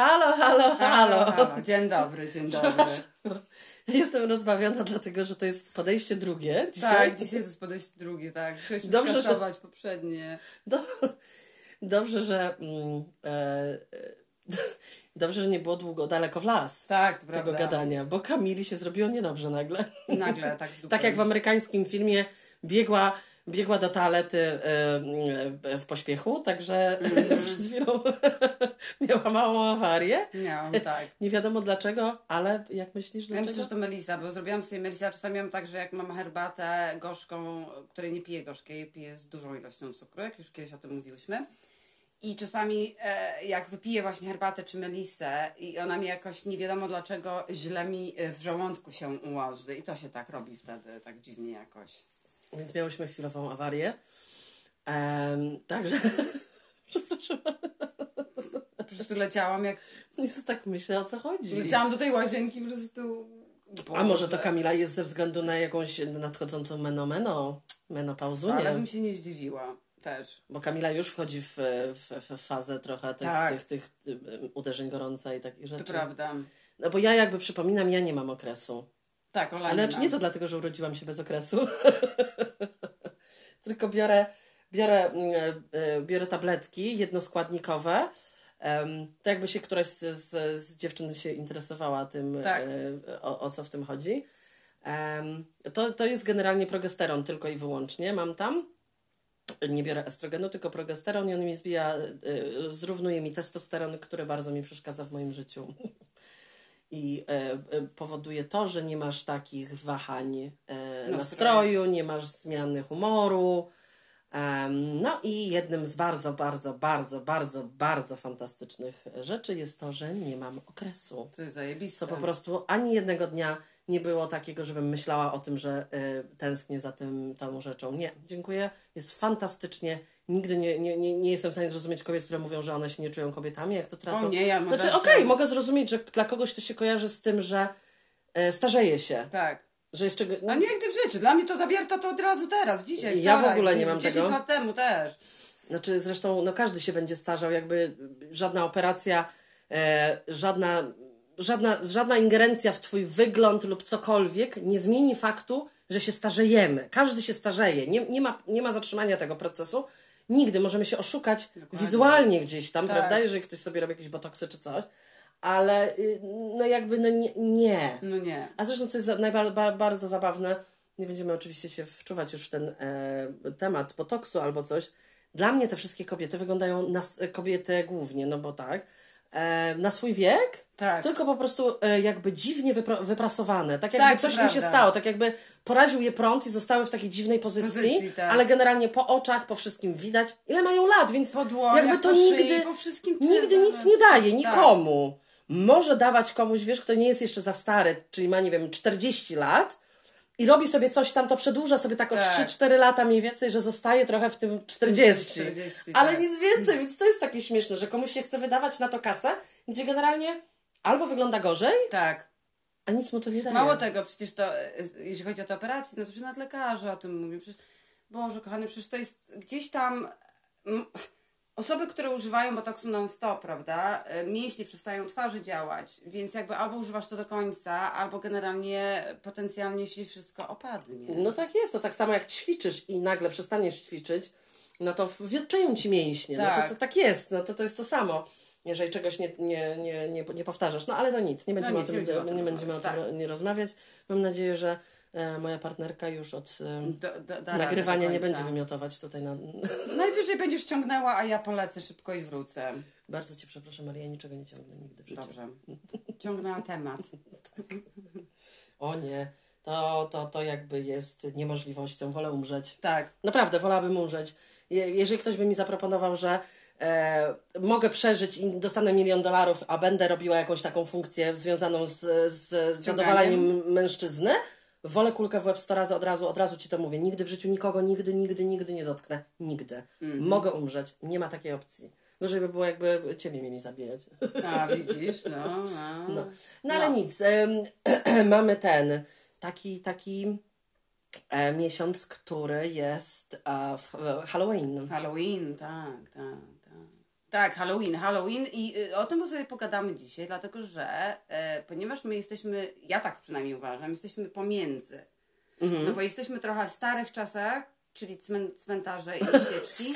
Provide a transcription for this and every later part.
Halo, halo, halo. halo. Dzień dobry, dzień dobry. Jestem rozbawiona, dlatego że to jest podejście drugie. Dzisiaj. Tak, dzisiaj to jest podejście drugie, tak. Chcieliśmy Dobrze, że- poprzednie. Do, dobrze, że. Mm, e, e, dobrze, że nie było długo daleko w las Tak, tego prawda. gadania, bo Kamili się zrobiło niedobrze nagle. Nagle, tak Tak jak w amerykańskim filmie biegła, biegła do toalety e, e, w pośpiechu, także przed chwilą miała małą awarię. Miałam, tak. Nie wiadomo dlaczego, ale jak myślisz, Ja dlaczego? myślę, że to Melisa, bo zrobiłam sobie Melisa. Czasami mam tak, że jak mam herbatę gorzką, której nie piję gorzkiej, piję z dużą ilością cukru, jak już kiedyś o tym mówiłyśmy. I czasami e, jak wypiję właśnie herbatę czy melisę i ona mi jakoś nie wiadomo dlaczego źle mi w żołądku się ułoży i to się tak robi wtedy, tak dziwnie jakoś. Więc miałyśmy chwilową awarię. Em, także przepraszam, Po prostu leciałam jak... nie chcę tak myślę, o co chodzi. Leciałam do tej łazienki po prostu... A może to Boże. Kamila jest ze względu na jakąś nadchodzącą menomeno, menopauzunię? Ale bym się nie zdziwiła też. Bo Kamila już wchodzi w, w, w fazę trochę tych, Tak. tych, tych, y, uderzeń gorąca i takich To rzeczy. prawda. No bo ja jakby przypominam, ja nie mam okresu. Tak, Ola Ale nie to dlatego, że urodziłam się bez okresu. Tylko biorę, biorę, mm, e, biorę tabletki jednoskładnikowe. To jakby się któraś z, z, z dziewczyn się interesowała tym, Tak. e, o, o co w tym chodzi. To, to jest generalnie progesteron tylko i wyłącznie. Mam tam. Nie biorę estrogenu, tylko progesteron i on mi zbija, e, zrównuje mi testosteron, który bardzo mi przeszkadza w moim życiu. I e, e, powoduje to, że nie masz takich wahań e, Nastroju. nie masz zmiany humoru. Em, no i jednym z bardzo, bardzo, bardzo, bardzo, bardzo fantastycznych rzeczy jest to, że nie mam okresu. To jest zajebiste. Co po prostu ani jednego dnia nie było takiego, żebym myślała o tym, że y, tęsknię za tym, tą rzeczą. Nie, dziękuję. Jest fantastycznie. Nigdy nie, nie, nie, nie jestem w stanie zrozumieć kobiet, które mówią, że one się nie czują kobietami, jak to tracą. O nie, ja mam Znaczy, okej, że- mogę zrozumieć, że dla kogoś to się kojarzy z tym, że e, starzeje się. Tak. Że jeszcze. A ty w życiu. Dla mnie to zabierta to od razu teraz, dzisiaj, Ja w wczoraj, ogóle nie mam 10 tego. lat temu też. Znaczy, zresztą, no każdy się będzie starzał, jakby żadna operacja, e, żadna, żadna, żadna ingerencja w Twój wygląd lub cokolwiek nie zmieni faktu, że się starzejemy. Każdy się starzeje. Nie, nie, ma, nie ma zatrzymania tego procesu. Nigdy możemy się oszukać wizualnie gdzieś tam, Tak. prawda? Jeżeli ktoś sobie robi jakieś botoksy czy coś. Ale y, no jakby no nie. nie. No nie. A zresztą, co jest najba, ba, bardzo zabawne, nie będziemy oczywiście się wczuwać już w ten e, temat botoksu albo coś. Dla mnie te wszystkie kobiety wyglądają na kobiety głównie, no bo tak, na swój wiek, Tak. tylko po prostu e, jakby dziwnie wypra- wyprasowane. Tak jakby Tak, coś im się stało, tak jakby poraził je prąd i zostały w takiej dziwnej pozycji, Pozycji, tak. ale generalnie po oczach, po wszystkim widać, ile mają lat, więc dłoniach, jakby to szyi, nigdy, nigdy nic nie daje Tak. nikomu. Może dawać komuś, wiesz, kto nie jest jeszcze za stary, czyli ma, nie wiem, 40 lat i robi sobie coś tam, to przedłuża sobie tak o Tak. 3-4 lata mniej więcej, że zostaje trochę w tym 40. 40, Ale tak. nic więcej, więc to jest takie śmieszne, że komuś się chce wydawać na to kasę, gdzie generalnie albo wygląda gorzej, Tak. a nic mu to nie daje. Mało tego, przecież to, e, jeśli chodzi o te operacje, no to przecież nawet lekarze o tym mówią. Przecież, Boże, kochany, przecież to jest gdzieś tam... Osoby, które używają botoksu non-stop, prawda, e, mięśnie przestają twarzy działać, więc jakby albo używasz to do końca, albo generalnie potencjalnie się wszystko opadnie. No tak jest, to tak samo jak ćwiczysz i nagle przestaniesz ćwiczyć, no to wiotczeją ci mięśnie. No Tak. to, to tak jest, no to, to jest to samo. Jeżeli czegoś nie, nie, nie, nie, nie powtarzasz. No ale to nic, nie będziemy, nic, o, nie tym, będziemy o tym nie będziemy o tym rozmawiać. nie rozmawiać. Mam nadzieję, że moja partnerka już od e, Do, do, da nagrywania nie do będzie wymiotować tutaj na... Najwyżej będziesz ciągnęła, a ja polecę szybko i wrócę. Bardzo Cię przepraszam, ale ja niczego nie ciągnę nigdy w życiu. Dobrze. Ciągnęłam temat. O nie, to, to, to jakby jest niemożliwością. Wolę umrzeć. Tak. Naprawdę, wolałabym umrzeć. Je, jeżeli ktoś by mi zaproponował, że e, mogę przeżyć i dostanę milion dolarów, a będę robiła jakąś taką funkcję związaną z, z zadowaleniem mężczyzny, wolę kulkę w łeb 100 razy od razu, od razu Ci to mówię. Nigdy w życiu nikogo, nigdy, nigdy, nigdy nie dotknę. Nigdy. Mogę umrzeć. Nie ma takiej opcji. Gorzej by było, jakby Ciebie mieli zabijać. A, widzisz, no. no. No, no ale nic. em, mamy ten taki, taki e, miesiąc, który jest e, w Halloween. Halloween, tak, tak, tak. Halloween, Halloween i y, o tym sobie pogadamy dzisiaj, dlatego że e, ponieważ my jesteśmy, ja tak przynajmniej uważam, jesteśmy pomiędzy. Mhm. No bo jesteśmy trochę w starych czasach, czyli cmen, cmentarze i świeczki,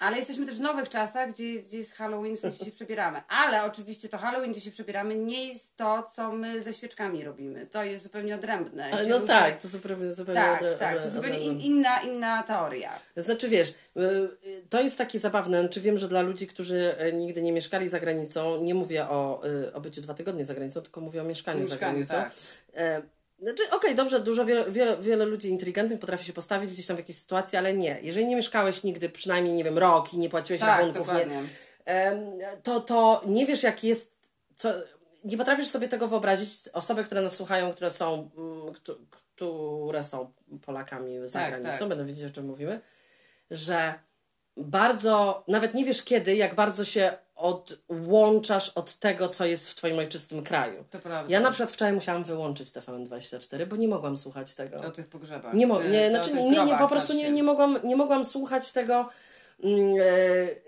ale jesteśmy też w nowych czasach, gdzie, gdzie jest Halloween, w sensie się przebieramy. Ale oczywiście to Halloween, gdzie się przebieramy, nie jest to, co my ze świeczkami robimy. To jest zupełnie odrębne. Ale no ludzie- tak, to zupełnie, zupełnie Tak, tak, to zupełnie in, inna, inna teoria. Znaczy wiesz, y, y, to jest takie zabawne. Znaczy wiem, że dla ludzi, którzy y, nigdy nie mieszkali za granicą, nie mówię o, y, o byciu dwa tygodnie za granicą, tylko mówię o mieszkaniu, za granicą. tak. Znaczy, okej, dobrze, dużo, wiele, wiele, wiele ludzi inteligentnych potrafi się postawić gdzieś tam w jakiejś sytuacji, ale nie. Jeżeli nie mieszkałeś nigdy, przynajmniej, nie wiem, rok i nie płaciłeś Tak, rachunków, nie, dokładnie. to, to nie wiesz, jak jest, co, nie potrafisz sobie tego wyobrazić. Osoby, które nas słuchają, które są, mm, któ- które są Polakami za Tak, granicą, tak. będą wiedzieć, o czym mówimy, że bardzo, nawet nie wiesz kiedy, jak bardzo się odłączasz od tego, co jest w Twoim ojczystym kraju. To prawda. Ja na przykład wczoraj musiałam wyłączyć TVN24, bo nie mogłam słuchać tego. O tych pogrzebach. Nie, mo- E, nie, znaczy, nie, nie, po prostu nie, nie, mogłam, nie mogłam słuchać tego. Mm,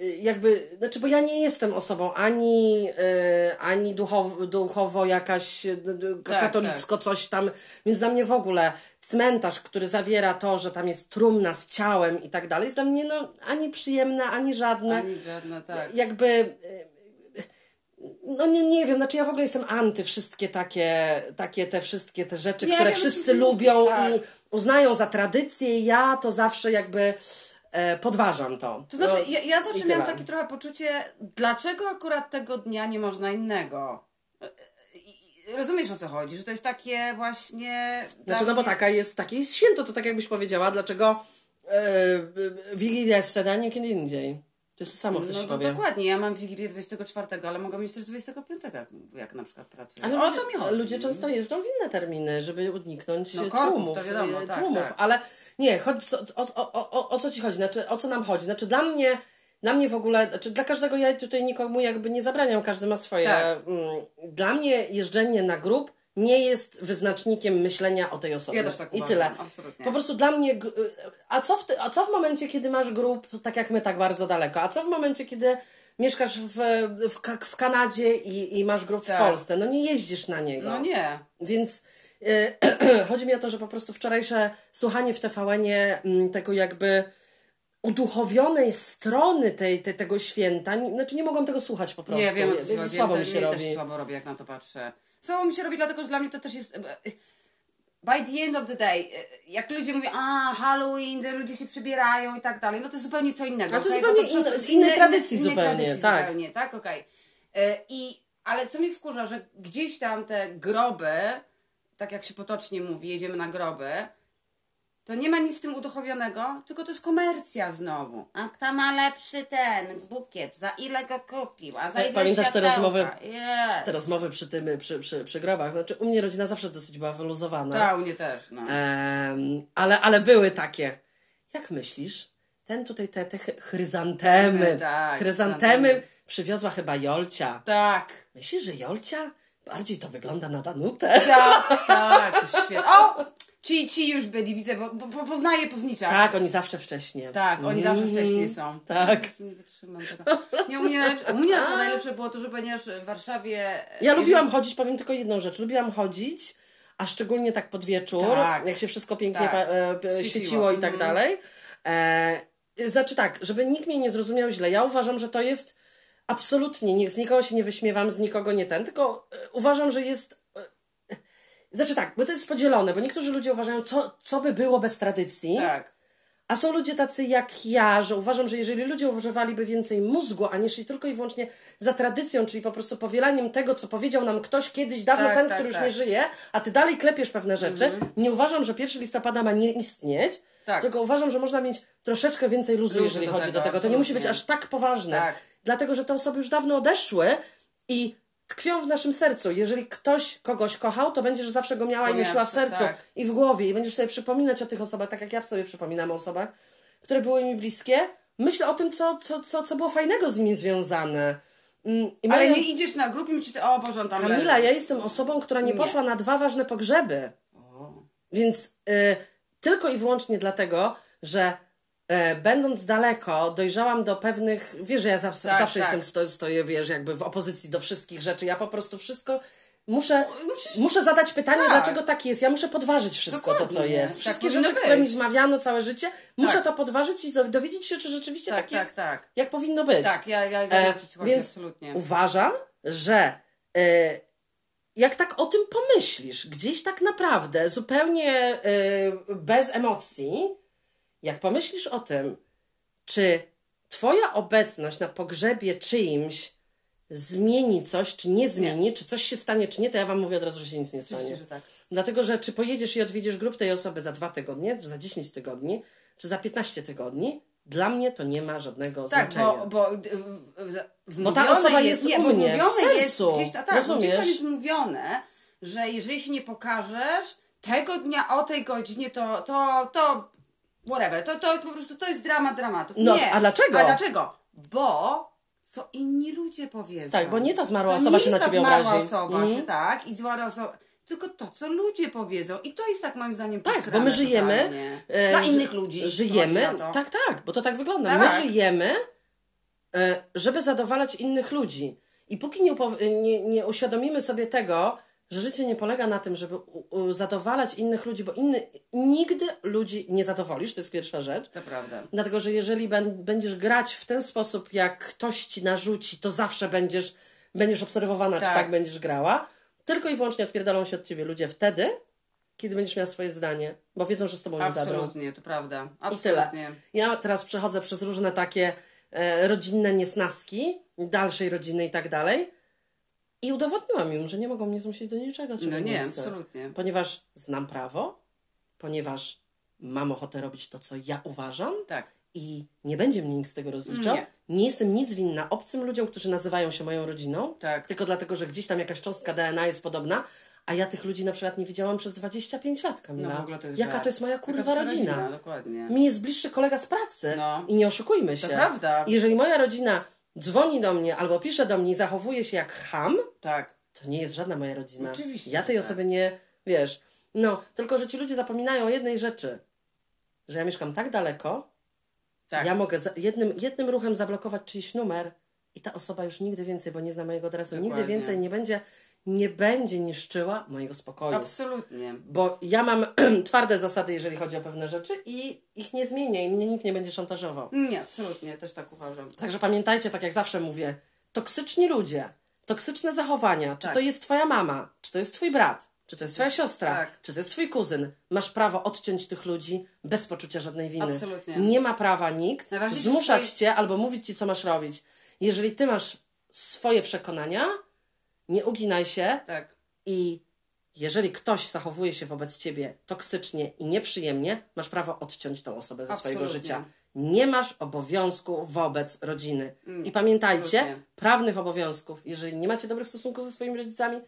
e, jakby, znaczy, bo ja nie jestem osobą ani, e, ani duchowo, duchowo jakaś d- Tak, katolicko coś tam, więc dla mnie w ogóle cmentarz, który zawiera to, że tam jest trumna z ciałem i tak dalej, jest dla mnie no, ani przyjemne, ani żadne. Ani żadne, tak. Jakby e, no nie, nie wiem, znaczy ja w ogóle jestem anty wszystkie takie, takie te wszystkie te rzeczy, Nie które wiem, wszyscy czy- lubią tak. i uznają za tradycję. Ja to zawsze jakby podważam to. To znaczy, No, ja, ja zawsze miałam takie trochę poczucie, dlaczego akurat tego dnia nie można innego? I- i- Rozumiesz o co chodzi, że to jest takie właśnie. Znaczy, no bo taka jest, takie jest święto, to tak jakbyś powiedziała, dlaczego e, Wigilia jest wtedy, a nie kiedy indziej. To jest to samo, ktoś No to powie. dokładnie, ja mam Wigilię 24, ale mogę mieć też 25, jak, jak na przykład pracuję. Ale o ludzie, to mi chodzi. ludzie często jeżdżą w inne terminy, żeby uniknąć No, e, korków, tłumów. to wiadomo, e, tak, tłumów. tak. Ale nie, chodzi, o, o, o, o, co ci chodzi? Znaczy, o co nam chodzi? Znaczy, dla mnie, dla mnie w ogóle, znaczy, dla każdego ja tutaj nikomu jakby nie zabraniam, każdy ma swoje. Tak. Mm, dla mnie jeżdżenie na grup nie jest wyznacznikiem myślenia o tej osobie. Ja też tak I uważam, tyle. absolutnie. Po prostu dla mnie. g- A co, w ty, a co w momencie, kiedy masz grup, tak jak my, tak bardzo daleko? A co w momencie, kiedy mieszkasz w, w, w Kanadzie i, i masz grup w Tak. Polsce? No nie jeździsz na niego. No nie. Więc chodzi mi o to, że po prostu wczorajsze słuchanie w TVN-ie m, tego jakby uduchowionej strony tej, tej, tego święta, znaczy nie mogłam tego słuchać po prostu. Nie wiem, co. Słabo mi się robi. też słabo robi, jak na to patrzę. Słabo mi się robi, dlatego że dla mnie to też jest... By the end of the day, jak ludzie mówią, a Halloween, ludzie się przybierają i tak dalej, no to jest zupełnie co innego. A to okej? zupełnie to inne- z innej tradycji zupełnie, tradycji tak. zupełnie, tak, okej. E, I, ale co mi wkurza, że gdzieś tam te groby, tak jak się potocznie mówi, jedziemy na groby, to nie ma nic z tym uduchowionego, tylko to jest komercja znowu. A kto ma lepszy ten bukiet? Za ile go kupił? A za E, ile pamiętasz te rozmowy? Yes. Te rozmowy przy tym, przy, przy, przy grobach, znaczy u mnie rodzina zawsze dosyć była wyluzowana. Tak, u mnie też, no. Em, ale, ale były takie. Jak myślisz? Ten tutaj, te, te chryzantemy. Tak, chryzantemy chryzantemy. przywiozła chyba Jolcia. Tak, Myślisz, że Jolcia bardziej to wygląda na Danutę? tak, tak, świetne. O! Ci, ci już byli, widzę, bo, bo, bo poznaję poznicza. Tak, oni zawsze wcześnie. Tak, oni zawsze Mhm. wcześniej są. Tak. Nie wytrzymam tego. Nie, u mnie, najlepsze, u mnie to najlepsze było to, że ponieważ w Warszawie... Ja lubiłam chodzić, powiem tylko jedną rzecz. Lubiłam chodzić, a szczególnie tak pod wieczór, Tak. jak się wszystko pięknie Tak. e, Świeciło. świeciło i tak Mhm. dalej. E, znaczy tak, żeby nikt mnie nie zrozumiał źle. Ja uważam, że to jest absolutnie, nie, z nikogo się nie wyśmiewam, z nikogo nie ten, tylko e, uważam, że jest. e, Znaczy tak, bo to jest podzielone, bo niektórzy ludzie uważają, co, co by było bez tradycji. Tak. A są ludzie tacy jak ja, że uważam, że jeżeli ludzie używaliby więcej mózgu, a nie szli tylko i wyłącznie za tradycją, czyli po prostu powielaniem tego, co powiedział nam ktoś kiedyś dawno, Tak, ten, tak, który już tak. nie żyje, a ty dalej klepiesz pewne rzeczy, nie uważam, że 1 listopada ma nie istnieć, Tak. tylko uważam, że można mieć troszeczkę więcej luzu, jeżeli do chodzi tego, do tego. To nie musi być aż tak poważne. Dlatego, że te osoby już dawno odeszły i tkwią w naszym sercu. Jeżeli ktoś kogoś kochał, to będziesz zawsze go miała i nosiła w sercu tak. i w głowie i będziesz sobie przypominać o tych osobach, tak jak ja sobie przypominam o osobach, które były mi bliskie. Myślę o tym, co, co, co, co było fajnego z nimi związane. Mm, I Ale moja- nie idziesz na grupę i myślisz, o Boże, tam Kamila, ja jestem osobą, która nie, Nie. poszła na dwa ważne pogrzeby. O. Więc y, tylko i wyłącznie dlatego, że będąc daleko, dojrzałam do pewnych, wiesz, że ja zawsze, Tak, zawsze tak. jestem, sto, stoję, wiesz, jakby w opozycji do wszystkich rzeczy. Ja po prostu wszystko muszę, Musisz- muszę zadać pytanie, Tak. dlaczego tak jest. Ja muszę podważyć wszystko to, co Dokładnie. jest. Tak Wszystkie rzeczy, które mi być. wmawiano całe życie, muszę Tak. to podważyć i dowiedzieć się, czy rzeczywiście tak, Tak, jest, jak powinno być. Tak, ja, ja, ja E, więc absolutnie. uważam, że e, jak tak o tym pomyślisz, gdzieś tak naprawdę, zupełnie e, bez emocji, jak pomyślisz o tym, czy Twoja obecność na pogrzebie czyimś zmieni coś, czy nie zmieni, czy coś się stanie, czy nie, to ja Wam mówię od razu, że się nic nie stanie. Oczywiście, że tak. Dlatego, że czy pojedziesz i odwiedzisz grup tej osoby za dwa tygodnie, czy za 10 tygodni, czy za 15 tygodni, dla mnie to nie ma żadnego Tak, znaczenia. bo, bo, w, Bo ta osoba jest nie, u mnie, w mówione jest sercu. gdzieś, ta, tak, bo gdzieś Rozumiesz? jest mówione, że jeżeli się nie pokażesz tego dnia o tej godzinie, to, to, to whatever, to, to po prostu to jest dramat dramatów. No, nie. a dlaczego? A dlaczego? Bo co inni ludzie powiedzą. Tak, bo nie ta zmarła To osoba nie się na ciebie zmarła obrazi. osoba Mhm. się, tak, i zmarła osoba, tylko to, co ludzie powiedzą. I to jest tak moim zdaniem Tak, bo my żyjemy. e, Dla innych ludzi. Żyjemy. Tak, tak, bo to tak wygląda. Tak. My żyjemy, e, żeby zadowalać innych ludzi. I póki nie, nie, nie uświadomimy sobie tego, że życie nie polega na tym, żeby zadowalać innych ludzi, bo inny, nigdy ludzi nie zadowolisz, to jest pierwsza rzecz. To prawda. Dlatego, że jeżeli będziesz grać w ten sposób, jak ktoś ci narzuci, to zawsze będziesz, będziesz obserwowana, czy Tak. tak będziesz grała. Tylko i wyłącznie odpierdolą się od ciebie ludzie wtedy, kiedy będziesz miała swoje zdanie, bo wiedzą, że z tobą nie zabrą. Absolutnie, to prawda. I tyle. Absolutnie. Ja teraz przechodzę przez różne takie e, rodzinne niesnaski, dalszej rodziny i tak dalej. I udowodniłam im, że nie mogą mnie zmusić do niczego. czego No nie, absolutnie. Ponieważ znam prawo, ponieważ mam ochotę robić to, co ja uważam Tak. i nie będzie mnie nikt z tego rozliczał. Nie. Nie. jestem nic winna obcym ludziom, którzy nazywają się moją rodziną, Tak. tylko dlatego, że gdzieś tam jakaś cząstka DNA jest podobna, a ja tych ludzi na przykład nie widziałam przez 25 lat, Kamila. No w ogóle to jest Jaka żart. to jest moja kurwa jest rodzina? Dokładnie. Mi jest bliższy kolega z pracy No. i nie oszukujmy się. To prawda. Jeżeli moja rodzina dzwoni do mnie albo pisze do mnie i zachowuje się jak ham, Tak. to nie jest żadna moja rodzina. Oczywiście, Ja tej tak. osobie nie, wiesz, no, tylko że ci ludzie zapominają o jednej rzeczy, że ja mieszkam tak daleko, Tak. ja mogę jednym, jednym ruchem zablokować czyjś numer i ta osoba już nigdy więcej, bo nie zna mojego adresu, nigdy Dokładnie. więcej nie będzie, nie będzie niszczyła mojego spokoju. Absolutnie. Bo ja mam twarde zasady, jeżeli chodzi o pewne rzeczy i ich nie zmienię i mnie nikt nie będzie szantażował. Nie, absolutnie. Też tak uważam. Także pamiętajcie, tak jak zawsze mówię, toksyczni ludzie, toksyczne zachowania, czy Tak. to jest twoja mama, czy to jest twój brat, czy to jest twoja siostra, Tak. czy to jest twój kuzyn, masz prawo odciąć tych ludzi bez poczucia żadnej winy. Absolutnie. Nie ma prawa nikt zmuszać cię albo mówić ci, co masz robić. Jeżeli ty masz swoje przekonania, nie uginaj się Tak. i jeżeli ktoś zachowuje się wobec ciebie toksycznie i nieprzyjemnie, masz prawo odciąć tą osobę ze swojego Absolutnie. życia. Nie masz obowiązku wobec rodziny. I pamiętajcie, Mm, absolutnie. prawnych obowiązków, jeżeli nie macie dobrych stosunków ze swoimi rodzicami,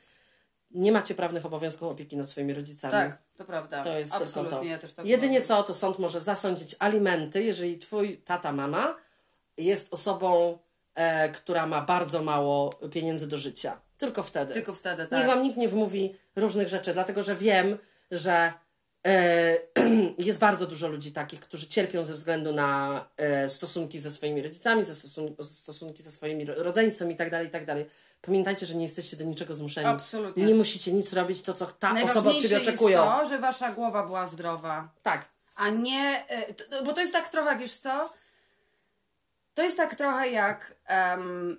nie macie prawnych obowiązków opieki nad swoimi rodzicami. Tak, to prawda. To jest absolutnie. to. Ja też tak Jedynie uważam. co, to sąd może zasądzić alimenty, jeżeli twój tata, mama jest osobą, e, która ma bardzo mało pieniędzy do życia. Tylko wtedy. Tylko wtedy, Niech tak. wam nikt nie wmówi różnych rzeczy, dlatego że wiem, że e, jest bardzo dużo ludzi takich, którzy cierpią ze względu na e, stosunki ze swoimi rodzicami, ze stosun stosunki ze swoimi ro- rodzeństwem i tak dalej, i tak dalej. Pamiętajcie, że nie jesteście do niczego zmuszeni. Absolutnie. Nie musicie nic robić, to co ta osoba od Najważniejsze ciebie jest oczekują. to, że wasza głowa była zdrowa. Tak. a nie. e, Bo to jest tak trochę, wiesz co? To jest tak trochę jak. em,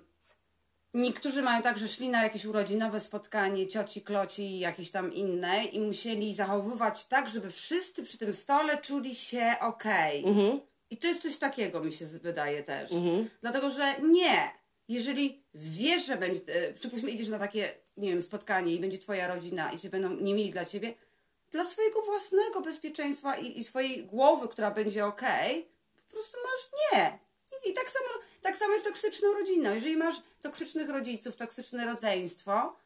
niektórzy mają tak, że szli na jakieś urodzinowe spotkanie cioci, kloci i jakieś tam inne i musieli zachowywać tak, żeby wszyscy przy tym stole czuli się okej. Mhm. I to jest coś takiego, mi się wydaje też. Dlatego, że nie. Jeżeli wiesz, że będzie, e, przypuśćmy, idziesz na takie, nie wiem, spotkanie i będzie twoja rodzina i się będą nie mieli dla ciebie, dla swojego własnego bezpieczeństwa i, i swojej głowy, która będzie okej, po prostu masz nie. I, tak samo, tak samo jest toksyczną rodziną. Jeżeli masz toksycznych rodziców, toksyczne rodzeństwo,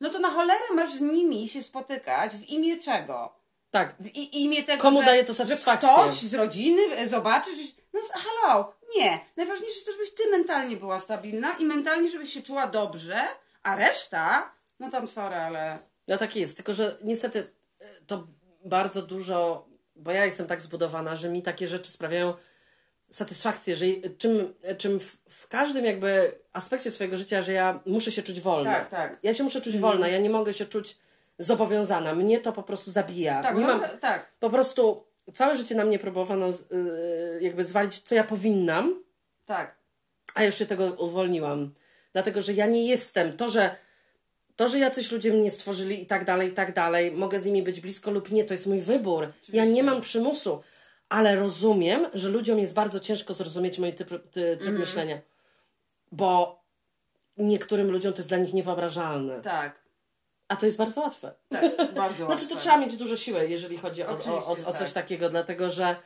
no to na cholerę masz z nimi się spotykać w imię czego? Tak. W imię tego, Komu że, daje to satysfakcję? ktoś z rodziny e, zobaczy, że... No halo, nie. Najważniejsze jest to, żebyś ty mentalnie była stabilna i mentalnie, żebyś się czuła dobrze, a reszta, no tam sorry, ale... No tak jest, tylko że niestety e, to bardzo dużo, bo ja jestem tak zbudowana, że mi takie rzeczy sprawiają satysfakcję, że czym, czym w, w, każdym jakby aspekcie swojego życia, że ja muszę się czuć wolna. Tak, tak. Ja się muszę czuć mhm. wolna, ja nie mogę się czuć zobowiązana. Mnie to po prostu zabija. Tak, no, mam, tak. Po prostu całe życie na mnie próbowano yy, jakby zwalić, co ja powinnam. Tak. A już się tego uwolniłam. Dlatego, że ja nie jestem. To, że to, że jacyś ludzie mnie stworzyli i tak dalej, i tak dalej, mogę z nimi być blisko lub nie, to jest mój wybór. Oczywiście. Ja nie mam przymusu, ale rozumiem, że ludziom jest bardzo ciężko zrozumieć mój typ, ty, tryb mm. myślenia. Bo niektórym ludziom to jest dla nich niewyobrażalne. Tak. A to jest bardzo łatwe. Tak, bardzo łatwe. Znaczy to trzeba mieć dużo siły, jeżeli chodzi o, o, o, o coś tak. takiego, dlatego że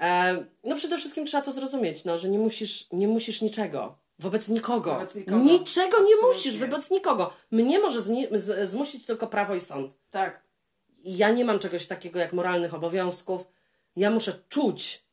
e, no przede wszystkim trzeba to zrozumieć, no, że nie musisz, nie musisz niczego. Wobec nikogo. Wobec nikogo. Niczego Absolutnie. nie musisz, wobec nikogo. Mnie może zmusić tylko prawo i sąd. Tak. Ja nie mam czegoś takiego jak moralnych obowiązków. Ja muszę czuć,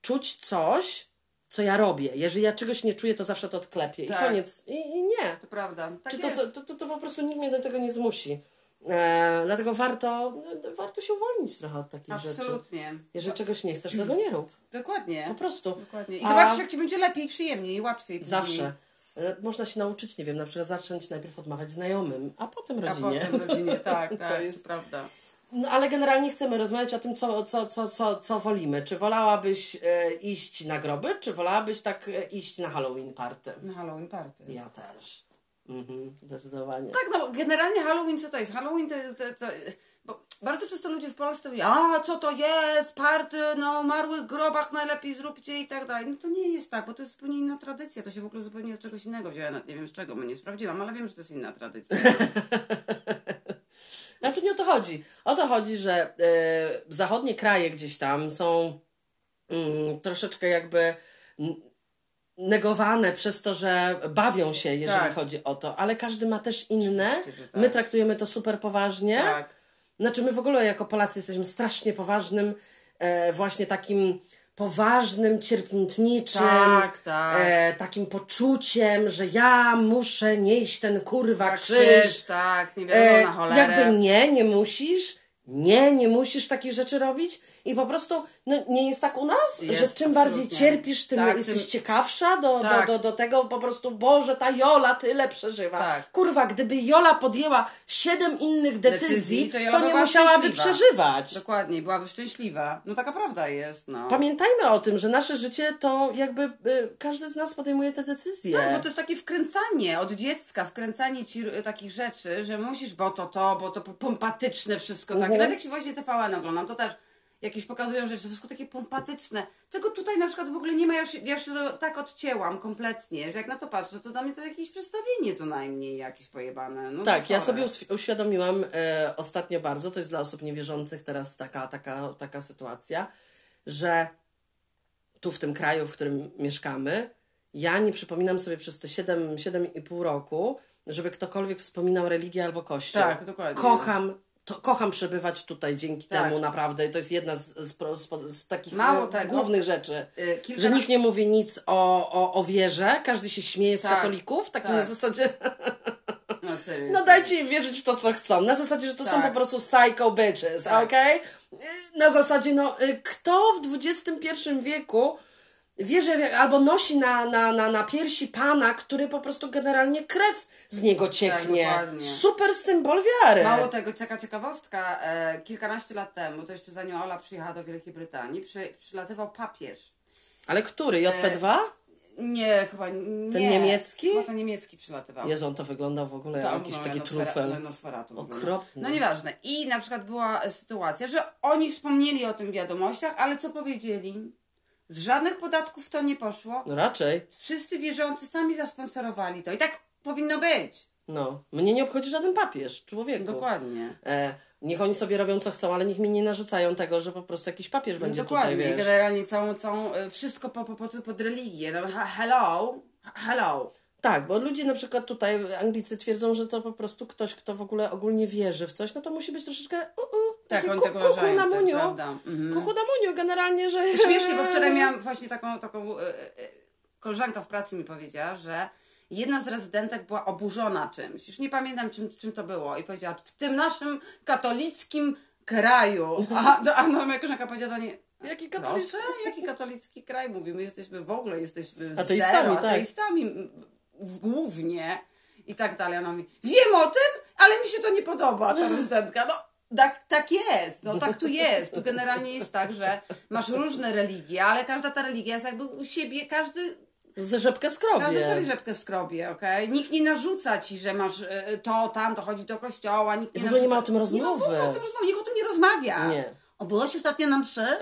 czuć coś, co ja robię. Jeżeli ja czegoś nie czuję, to zawsze to odklepię. Tak. I koniec. I, I, nie. To prawda. Tak Czy to, to, to, to, po prostu nikt mnie do tego nie zmusi. E, dlatego warto, warto się uwolnić trochę od takich Absolutnie. rzeczy. Absolutnie. Jeżeli czegoś nie chcesz, tego nie rób. Dokładnie. Po prostu. Dokładnie. I A... zobaczysz, jak Ci będzie lepiej, przyjemniej, łatwiej. Później. Zawsze. E, można się nauczyć, nie wiem, na przykład zacząć najpierw odmawiać znajomym, a potem rodzinie. A potem rodzinie, tak, tak. to jest prawda. No ale generalnie chcemy rozmawiać o tym, co, co, co, co, co wolimy. Czy wolałabyś e, iść na groby, czy wolałabyś tak e, iść na Halloween party? Na Halloween party. Ja też. Mhm, zdecydowanie. Tak, no generalnie Halloween co to jest? Halloween to, to, to bo bardzo często ludzie w Polsce mówią, a co to jest, party na umarłych grobach najlepiej zróbcie i tak dalej. No to nie jest tak, bo to jest zupełnie inna tradycja, to się w ogóle zupełnie od czegoś innego wzięła. Ja nie wiem z czego, my nie sprawdziłam, ale wiem, że to jest inna tradycja. Znaczy nie o to chodzi. O to chodzi, że y, zachodnie kraje gdzieś tam są y, troszeczkę jakby negowane przez to, że bawią się, jeżeli tak. chodzi o to, ale każdy ma też inne. Tak. My traktujemy to super poważnie. Tak. Znaczy my w ogóle jako Polacy jesteśmy strasznie poważnym e, właśnie takim poważnym, cierpniętniczym, tak, tak. E, takim poczuciem, że ja muszę nieść ten kurwa tak, krzyż. krzyż. Tak, nie wiadomo e, na cholerę. Jakby nie, nie musisz. Nie, nie musisz takich rzeczy robić i po prostu no, nie jest tak u nas, jest, że czym bardziej cierpisz, tym tak, jesteś tym... ciekawsza do, tak. do, do, do tego po prostu, Boże, ta Jola tyle przeżywa. Tak. Kurwa, gdyby Jola podjęła siedem innych decyzji, decyzji to, to nie musiałaby przeżywać. Dokładnie, byłaby szczęśliwa. No taka prawda jest, no. Pamiętajmy o tym, że nasze życie to jakby y, każdy z nas podejmuje te decyzje. Tak, bo to jest takie wkręcanie od dziecka, wkręcanie ci takich rzeczy, że musisz, bo to to, bo to pompatyczne wszystko takie. Mhm. Nawet jak się właśnie TVN oglądam, to też jakieś pokazują rzeczy, wszystko takie pompatyczne. Tego tutaj na przykład w ogóle nie ma, ja już, ja to tak odcięłam kompletnie, że jak na to patrzę, to dla mnie to jakieś przedstawienie co najmniej jakieś pojebane. No tak, ja sobie uświadomiłam e, ostatnio bardzo, to jest dla osób niewierzących teraz taka, taka, taka sytuacja, że tu w tym kraju, w którym mieszkamy, ja nie przypominam sobie przez te 7, 7,5 roku, żeby ktokolwiek wspominał religię albo kościół. Tak, dokładnie. Kocham to kocham przebywać tutaj dzięki tak. temu naprawdę. To jest jedna z, z, z, z takich Mało tego, głównych rzeczy, yy, kilka... że nikt nie mówi nic o, o, o wierze, każdy się śmieje z tak. katolików, tak, tak. na zasadzie... No, serio, no dajcie im wierzyć w to, co chcą. Na zasadzie, że to tak. są po prostu psycho bitches, tak. okej? Okay? Na zasadzie, no, kto w XXI wieku wierzy albo nosi na, na, na, na piersi pana, który po prostu generalnie krew z niego cieknie. Tak, Super symbol wiary. Mało tego, taka ciekawostka, e, kilkanaście lat temu, to jeszcze zanim Ola przyjechała do Wielkiej Brytanii, przy, przylatywał papież. Ale który? JP2? E, nie, chyba nie. Ten niemiecki? Chyba ten niemiecki przylatywał. Jezu, on to wyglądał w ogóle jak jakiś no, taki trufel. Okropny. No nieważne. I na przykład była sytuacja, że oni wspomnieli o tym w wiadomościach, ale co powiedzieli? Z żadnych podatków to nie poszło. No raczej. Wszyscy wierzący sami zasponsorowali to. I tak powinno być. No. Mnie nie obchodzi żaden papież, człowieku. Dokładnie. E, niech oni sobie robią co chcą, ale niech mi nie narzucają tego, że po prostu jakiś papież będzie Dokładnie. tutaj, wiesz. generalnie całą, całą, e, wszystko po, po, po, pod religię. No, hello, hello. Tak, bo ludzie na przykład tutaj, Anglicy twierdzą, że to po prostu ktoś, kto w ogóle ogólnie wierzy w coś, no to musi być troszeczkę uh, uh, tak, on tego kuku na. Tak, mhm. Kuku na muniu, generalnie, że... Śmiesznie, bo wczoraj miałam właśnie taką, taką e, e, koleżanka w pracy mi powiedziała, że jedna z rezydentek była oburzona czymś. Już nie pamiętam czym, czym to było. I powiedziała, w tym naszym katolickim kraju. A, do, a no, moja koleżanka powiedziała do niej, Jaki katolicki? Proszę, jaki katolicki kraj? Mówimy, jesteśmy w ogóle, jesteśmy Ateistami, zero, tak. ateistami głównie i tak dalej. Ona mówi, wiem o tym, ale mi się to nie podoba, ta prezydentka. No, tak, tak jest, no tak tu jest. Tu generalnie jest tak, że masz różne religie, ale każda ta religia jest jakby u siebie, każdy Ze rzepkę każdy sobie skrobie. rzepkę skrobie, okej? Nikt nie narzuca ci, że masz e, to, tam, to chodzi do kościoła, nikt nie I w ogóle nie ma narzuca- o tym Nie ma rozmowy. o tym rozmowy, nikt o tym nie rozmawia. Nie. O, byłaś ostatnio na mszy?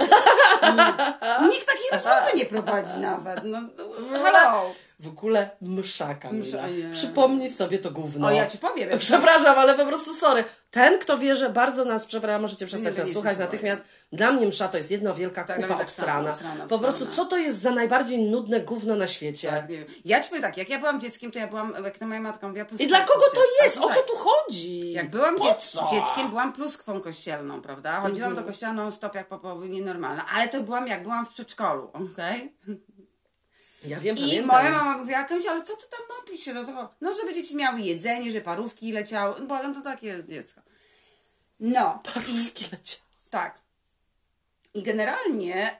Nikt takiej rozmowy nie prowadzi nawet. No, hello. W ogóle msza, Kamila. Msza. Przypomnij sobie to gówno. O, ja ci powiem. Przepraszam, ale po prostu sorry. Ten, kto wie, że bardzo nas przepraszam, możecie przestać Nie, nas słuchać natychmiast. Dla mnie msza to jest jedna wielka Tak, kupa tak obsrana. obsrana, Po prostu, co to jest za najbardziej nudne gówno na świecie? Tak, nie wiem. Ja ci powiem tak, jak ja byłam dzieckiem, to ja byłam, jak na moja matka mówiła, I dla kogo to jest? O co tu chodzi? Jak byłam Po dziec- co? dzieckiem, byłam pluskwą kościelną, prawda? Chodziłam Mhm. do kościoła non-stop jak po po- nienormalna, ale to byłam jak byłam w przedszkolu, okej? Ja wiem, I pamiętam. moja mama mówiła, Kęcia, ale co ty tam modlisz się do tego? No, żeby dzieci miały jedzenie, że parówki leciały. No, Bo to takie dziecko. No. I Parówki leciały. tak. I generalnie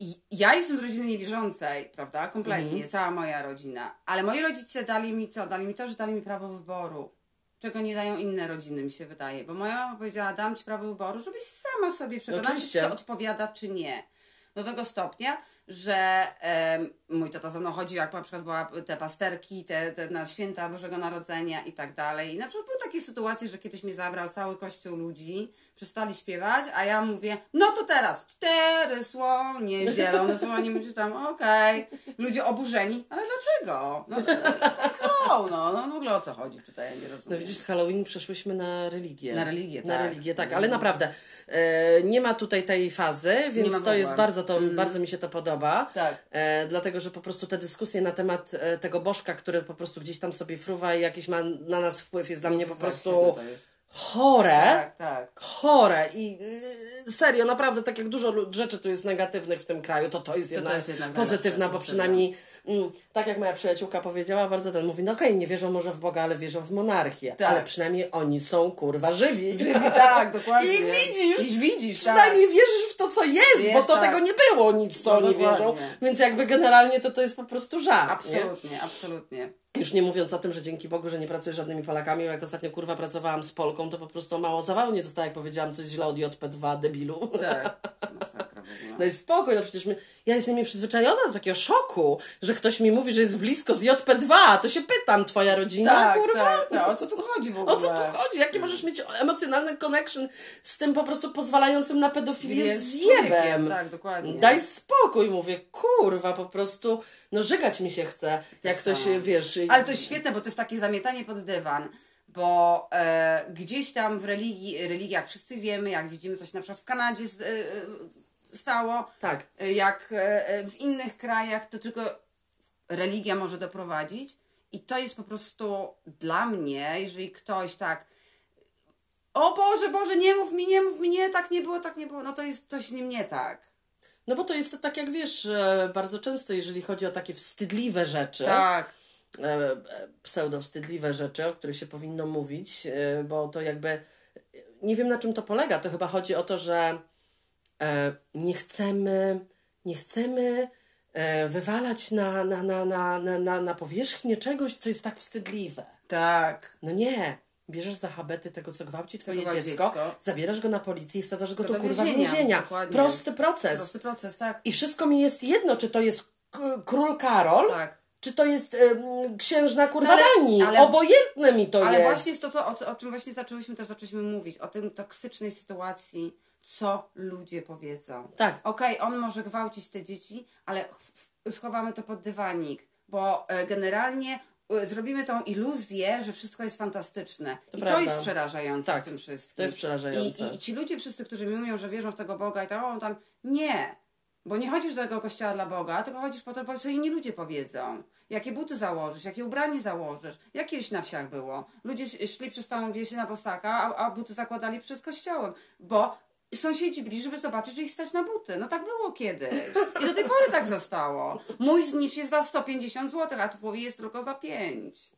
i- ja jestem z rodziny niewierzącej, prawda? Kompletnie, Mhm. cała moja rodzina. Ale moi rodzice dali mi co? Dali mi to, że dali mi prawo wyboru. Czego nie dają inne rodziny, mi się wydaje. Bo moja mama powiedziała, dam ci prawo wyboru, żebyś sama sobie przekonała, czy odpowiada, czy nie. Do tego stopnia, że mój tata ze mną chodził, jak na przykład była te pasterki, te, te na święta Bożego Narodzenia i tak dalej. I na przykład były takie sytuacje, że kiedyś mi zabrał cały kościół ludzi, przestali śpiewać, a ja mówię, no to teraz cztery słonie, zielone słonie, będzie tam, okej. Ludzie oburzeni, ale dlaczego? No, no, no, no, w ogóle o co chodzi tutaj, ja nie rozumiem. No widzisz, z Halloween przeszłyśmy na religię. Na religię, Na tak. religię, tak, ale naprawdę e, nie ma tutaj tej fazy, więc to jest bardzo, to, bardzo mi się to podoba. Tak. E, dlatego, że po prostu te dyskusje na temat e, tego bożka, który po prostu gdzieś tam sobie fruwa i jakiś ma na nas wpływ, jest dla mnie po prostu to chore. Tak, tak. Chore i yy, serio, naprawdę, tak jak dużo rzeczy tu jest negatywnych w tym kraju, to to jest jedna, jest jednak pozytywna, bo przynajmniej, mm, tak jak moja przyjaciółka powiedziała, bardzo ten mówi, no okej, nie wierzą może w Boga, ale wierzą w monarchię, Tak. ale przynajmniej oni są kurwa żywi. Żywi, tak, dokładnie. I widzisz, I widzisz, tak. przynajmniej wierzysz w to, co jest, Jest, bo to tak. tego nie było nic, co No oni dokładnie. wierzą, więc jakby generalnie to to jest po prostu żart, nie? Absolutnie, absolutnie. Już nie mówiąc o tym, że dzięki Bogu, że nie pracuję z żadnymi Polakami, bo jak ostatnio kurwa pracowałam z Polką, to po prostu mało zawału nie dostała, jak powiedziałam coś źle od JP2, debilu. Tak. No i spokój, no przecież my, ja jestem nieprzyzwyczajona do takiego szoku, że ktoś mi mówi, że jest blisko z JP2, to się pytam, twoja rodzina, Tak, kurwa? tak, tak. O co tu chodzi w ogóle? O co tu chodzi? Jaki możesz mieć emocjonalny connection z tym po prostu pozwalającym na pedofilię Jest z człowiekiem, jebem? Tak, dokładnie. Daj spokój, mówię, kurwa, po prostu, no żygać mi się chce, jak ktoś, samo. wiesz... Ale to jest świetne, bo to jest takie zamietanie pod dywan. Bo e, gdzieś tam w religii, religiach wszyscy wiemy, jak widzimy coś na przykład w Kanadzie z, e, e, stało, Tak. e, jak e, e, w innych krajach, to tylko religia może doprowadzić. I to jest po prostu dla mnie, jeżeli ktoś tak o Boże, Boże, nie mów mi, nie mów mi, nie, tak nie było, tak nie było, no to jest coś z nim nie tak. No bo to jest tak, jak wiesz, bardzo często, jeżeli chodzi o takie wstydliwe rzeczy, Tak. E, pseudo-wstydliwe rzeczy, o których się powinno mówić, e, bo to jakby nie wiem na czym to polega. To chyba chodzi o to, że e, nie chcemy, nie chcemy wywalać na, na, na, na, na, na, powierzchnię czegoś, co jest tak wstydliwe. Tak. No nie. Bierzesz za habety tego, co gwałci twoje dziecko, dziecko. zabierasz go na policję i wsadzasz go To tu do kurwa więzienia, więzienia. Prosty proces. Prosty proces, tak. I wszystko mi jest jedno, czy to jest król Karol, Tak. Czy to jest em, księżna kurwa No ale- Danii. ale- Obojętne mi to Ale jest. właśnie jest to, to o, o czym właśnie zaczęłyśmy też zaczęliśmy mówić, o tym toksycznej sytuacji, co ludzie powiedzą. Tak. Okej, on może gwałcić te dzieci, ale schowamy to pod dywanik, bo e, generalnie e, zrobimy tą iluzję, że wszystko jest fantastyczne. To I prawda. to jest przerażające Tak, w tym wszystkim. to jest przerażające. I, i, ci ludzie wszyscy, którzy mi mówią, że wierzą w tego Boga i tak, o, tam, nie. Bo nie chodzisz do tego kościoła dla Boga, tylko chodzisz po to, co inni ludzie powiedzą. Jakie buty założysz, jakie ubranie założysz. Jak kiedyś na wsiach było. Ludzie sz- szli przez całą wieś na bosaka, a, a buty zakładali przed kościołem. Bo sąsiedzi byli, żeby zobaczyć, że ich stać na buty. No tak było kiedyś. I do tej pory tak zostało. Mój znicz jest za 150 zł, a twój jest tylko za 5.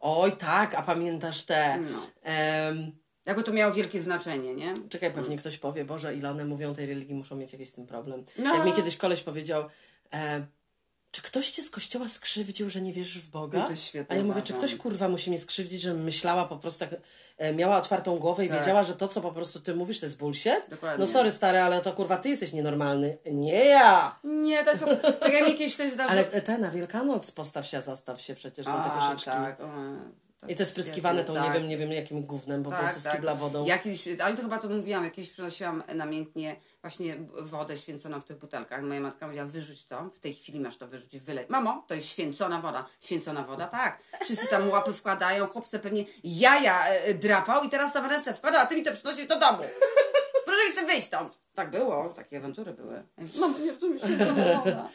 Oj tak, a pamiętasz te No. em, Jakby to miało wielkie znaczenie, nie? Czekaj, pewnie ktoś powie, Boże, ile one mówią o tej religii, muszą mieć jakiś z tym problem. No. Jak mi kiedyś koleś powiedział, e, czy ktoś cię z kościoła skrzywdził, że nie wierzysz w Boga? No A ja mówię, czy ktoś kurwa musi mnie skrzywdzić, żebym myślała po prostu tak, e, miała otwartą głowę i Tak. wiedziała, że to, co po prostu ty mówisz, to jest bullshit? Dokładnie. No sorry stary, ale to kurwa ty jesteś nienormalny. Nie ja! Nie, po- tak jak mi kiedyś ktoś zdarzył. Ale te na Wielkanoc postaw się, zastaw się, przecież są te A, koszyczki. tak, o, tak I to jest spryskiwane tą, świetnie, nie tak. wiem, nie wiem jakim gównem, po Tak, prostu z tak. kibla wodą. Ale to chyba to mówiłam, jakieś przynosiłam namiętnie właśnie wodę święconą w tych butelkach. Moja matka mówiła, wyrzuć to, w tej chwili masz to wyrzucić, wylej. Mamo, to jest święcona woda. Święcona woda, tak. Wszyscy tam łapy wkładają, chłopce pewnie jaja e, drapał i teraz tam ręce wkłada, a ty mi to przynosisz do domu. Proszę mi z tym wyjść stąd. Tak było, takie awantury były. Mamo, nie rozumiesz, święcona woda.